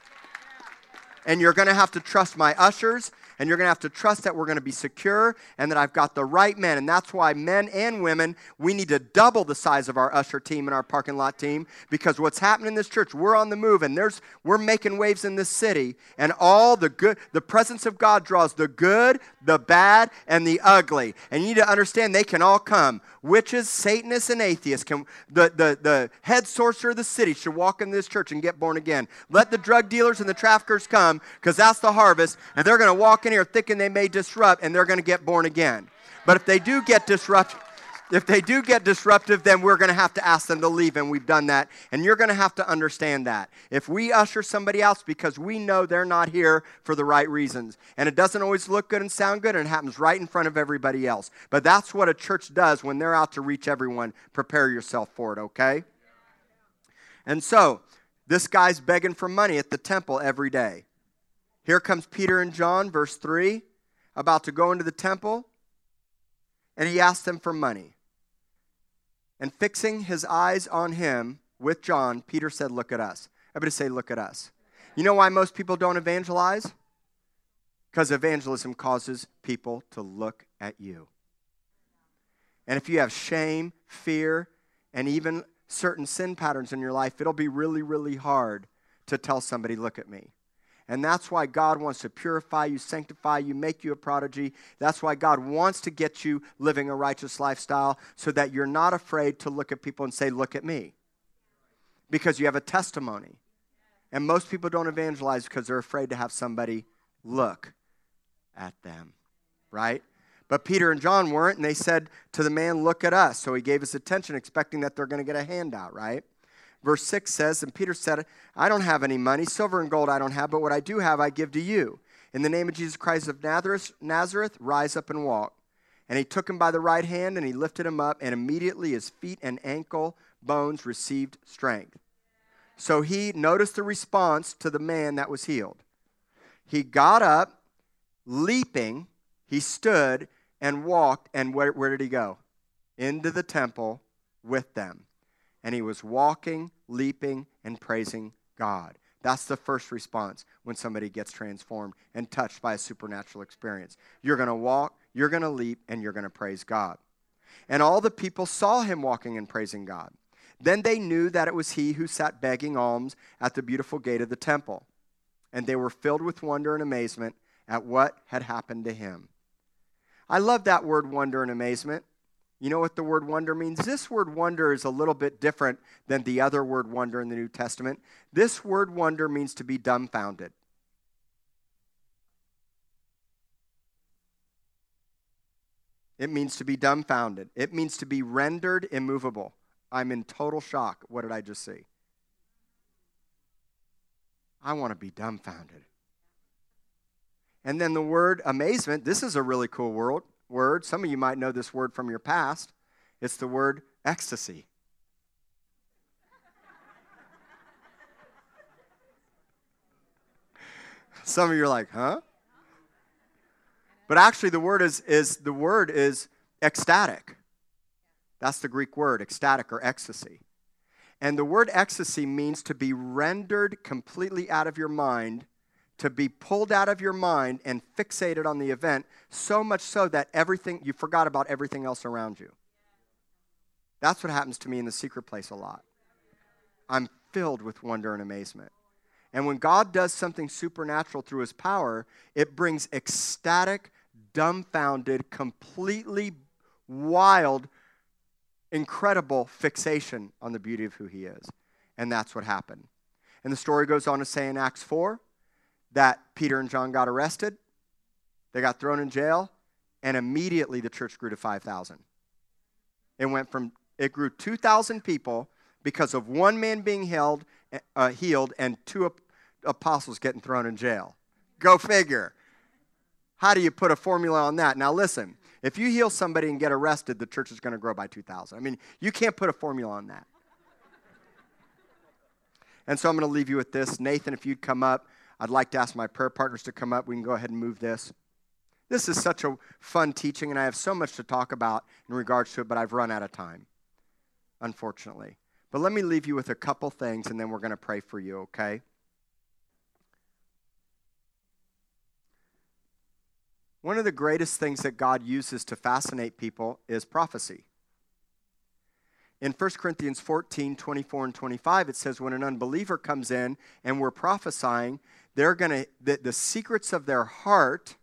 And you're going to have to trust my ushers and you're going to have to trust that we're going to be secure and that I've got the right men. And that's why men and women, we need to double the size of our usher team and our parking lot team because what's happening in this church, we're on the move and there's we're making waves in this city and all the good the presence of God draws the good, the bad and the ugly. And you need to understand they can all come. Witches, Satanists and atheists can the the the head sorcerer of the city should walk in this church and get born again. Let the drug dealers and the traffickers come because that's the harvest and they're going to walk in in here thinking they may disrupt and they're going to get born again. But if they do get disrupted, if they do get disruptive, then we're going to have to ask them to leave, and we've done that. And you're going to have to understand that. If we usher somebody else because we know they're not here for the right reasons, and it doesn't always look good and sound good, and it happens right in front of everybody else. But that's what a church does when they're out to reach everyone. Prepare yourself for it, okay? And so, this guy's begging for money at the temple every day. Here comes Peter and John, verse 3, about to go into the temple, and he asked them for money. And fixing his eyes on him with John, Peter said, Look at us. Everybody say, Look at us. You know why most people don't evangelize? Because evangelism causes people to look at you. And if you have shame, fear, and even certain sin patterns in your life, it'll be really, really hard to tell somebody, Look at me. And that's why God wants to purify you, sanctify you, make you a prodigy. That's why God wants to get you living a righteous lifestyle so that you're not afraid to look at people and say, Look at me. Because you have a testimony. And most people don't evangelize because they're afraid to have somebody look at them, right? But Peter and John weren't, and they said to the man, Look at us. So he gave his attention, expecting that they're going to get a handout, right? Verse 6 says, And Peter said, I don't have any money. Silver and gold I don't have, but what I do have I give to you. In the name of Jesus Christ of Nazareth, Nazareth rise up and walk. And he took him by the right hand and he lifted him up, and immediately his feet and ankle bones received strength. So he noticed the response to the man that was healed. He got up, leaping, he stood and walked, and where, where did he go? Into the temple with them and he was walking, leaping, and praising God. That's the first response when somebody gets transformed and touched by a supernatural experience. You're going to walk, you're going to leap, and you're going to praise God. And all the people saw him walking and praising God. Then they knew that it was he who sat begging alms at the beautiful gate of the temple. And they were filled with wonder and amazement at what had happened to him. I love that word wonder and amazement. You know what the word wonder means? This word wonder is a little bit different than the other word wonder in the New Testament. This word wonder means to be dumbfounded. It means to be dumbfounded. It means to be rendered immovable. I'm in total shock. What did I just see? I want to be dumbfounded. And then the word amazement, this is a really cool word word. Some of you might know this word from your past. It's the word ecstasy. <laughs> Some of you are like, huh? But actually the word is, is the word is ecstatic. That's the Greek word, ecstatic or ecstasy. And the word ecstasy means to be rendered completely out of your mind to be pulled out of your mind and fixated on the event, so much so that everything, you forgot about everything else around you. That's what happens to me in the secret place a lot. I'm filled with wonder and amazement. And when God does something supernatural through his power, it brings ecstatic, dumbfounded, completely wild, incredible fixation on the beauty of who he is. And that's what happened. And the story goes on to say in Acts 4 that Peter and John got arrested, they got thrown in jail, and immediately the church grew to 5,000. It went from, it grew 2,000 people because of one man being held, uh, healed and two ap- apostles getting thrown in jail. Go figure. How do you put a formula on that? Now, listen, If you heal somebody and get arrested, the church is going to grow by 2,000. I mean, you can't put a formula on that. And so I'm going to leave you with this. Nathan, if you'd come up, I'd like to ask my prayer partners to come up. We can go ahead and move this. This is such a fun teaching, and I have so much to talk about in regards to it, but I've run out of time, unfortunately. But let me leave you with a couple things, and then we're going to pray for you, okay? One of the greatest things that God uses to fascinate people is prophecy. In 1 Corinthians 14, 24, and 25, it says, When an unbeliever comes in and we're prophesying, they're going to, the, the secrets of their heart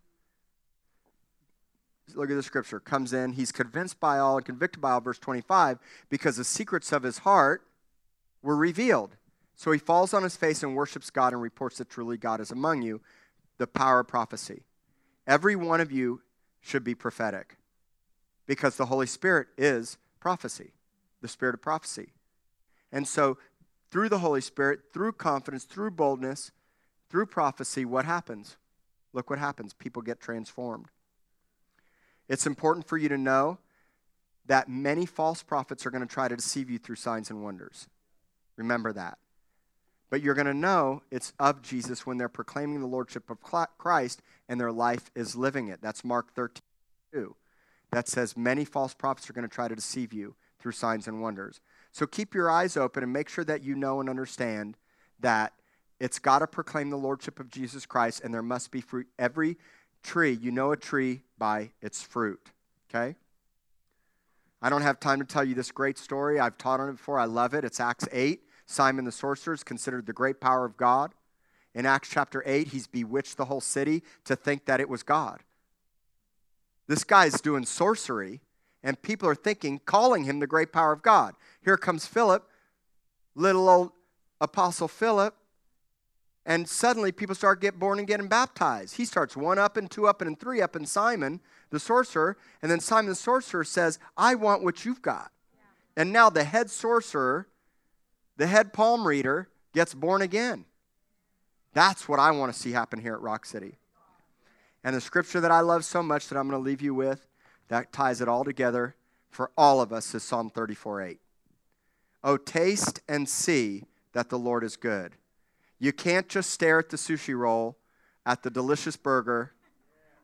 look at the scripture, comes in, he's convinced by all and convicted by all, verse 25, because the secrets of his heart were revealed. So he falls on his face and worships God and reports that truly God is among you, the power of prophecy. Every one of you should be prophetic because the Holy Spirit is prophecy, the spirit of prophecy. And so, through the Holy Spirit, through confidence, through boldness, through prophecy, what happens? Look what happens. People get transformed. It's important for you to know that many false prophets are going to try to deceive you through signs and wonders. Remember that. But you're going to know it's of Jesus when they're proclaiming the lordship of Christ and their life is living it. That's Mark 13, 2. That says many false prophets are going to try to deceive you through signs and wonders. So keep your eyes open and make sure that you know and understand that it's got to proclaim the lordship of Jesus Christ and there must be fruit. Every tree, you know a tree by its fruit. Okay? I don't have time to tell you this great story. I've taught on it before. I love it. It's Acts 8. Simon the sorcerer is considered the great power of God. In Acts chapter 8, he's bewitched the whole city to think that it was God. This guy's doing sorcery, and people are thinking, calling him the great power of God. Here comes Philip, little old Apostle Philip, and suddenly people start get born and getting baptized. He starts one up and two up and three up, and Simon, the sorcerer, and then Simon the sorcerer says, I want what you've got. Yeah. And now the head sorcerer, the head palm reader, gets born again. That's what I want to see happen here at Rock City. And the scripture that I love so much that I'm going to leave you with that ties it all together for all of us is Psalm 34 8. Oh, taste and see that the Lord is good. You can't just stare at the sushi roll, at the delicious burger.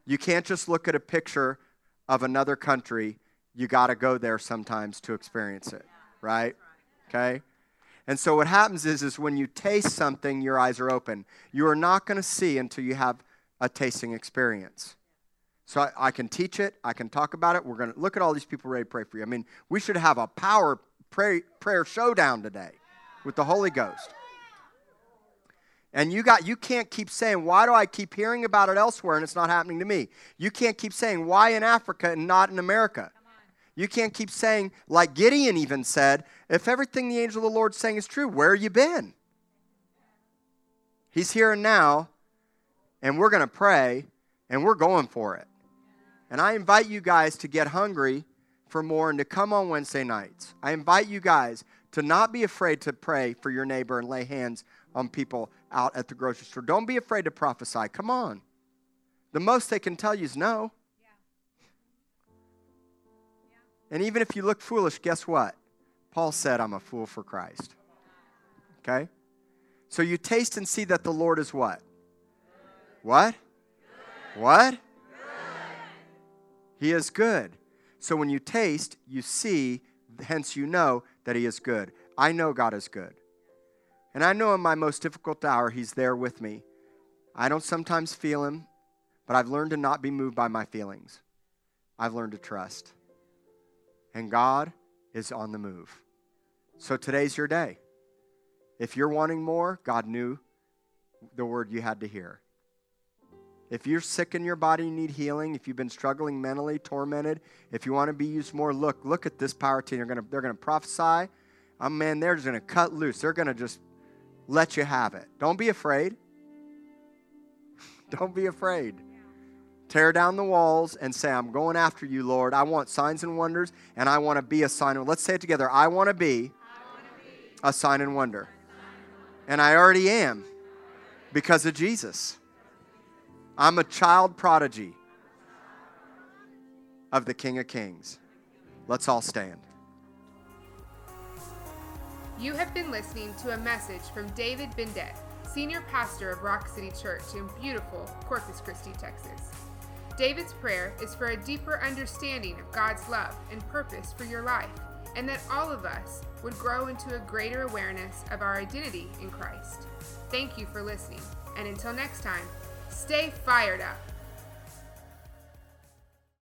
You can't just look at a picture of another country. You got to go there sometimes to experience it, right? Okay? And so what happens is is when you taste something, your eyes are open. You are not going to see until you have a tasting experience. So I, I, can teach it, I can talk about it. We're going to look at all these people ready to pray for you. I mean, we should have a power pray, prayer showdown today with the Holy Ghost. And you got you can't keep saying, why do I keep hearing about it elsewhere and it's not happening to me? You can't keep saying, why in Africa and not in America? You can't keep saying, like Gideon even said, if everything the angel of the Lord's saying is true, where have you been? He's here and now, and we're going to pray, and we're going for it. And I invite you guys to get hungry for more and to come on Wednesday nights. I invite you guys to not be afraid to pray for your neighbor and lay hands on people out at the grocery store. Don't be afraid to prophesy. Come on. The most they can tell you is no. Yeah. Yeah. And even if you look foolish, guess what? Paul said, I'm a fool for Christ. Okay? So you taste and see that the Lord is what? What? Good. What? Good. He is good. So when you taste, you see, hence you know that He is good. I know God is good. And I know in my most difficult hour, He's there with me. I don't sometimes feel Him, but I've learned to not be moved by my feelings. I've learned to trust. And God is on the move. So today's your day. If you're wanting more, God knew the word you had to hear. If you're sick in your body, you need healing. If you've been struggling mentally, tormented, if you want to be used more, look, look at this power team. They're gonna, they're gonna prophesy. Oh man, they're just gonna cut loose. They're gonna just let you have it. Don't be afraid. <laughs> Don't be afraid. Tear down the walls and say, I'm going after you, Lord. I want signs and wonders, and I want to be a sign. Let's say it together. I want to be, a sign and wonder. And I already am because of Jesus. I'm a child prodigy. of the King of Kings. Let's all stand. You have been listening to a message from David Bindet, Senior Pastor of Rock City Church in beautiful Corpus Christi, Texas. David's prayer is for a deeper understanding of God's love and purpose for your life, and that all of us would grow into a greater awareness of our identity in Christ. Thank you for listening, and until next time, stay fired up.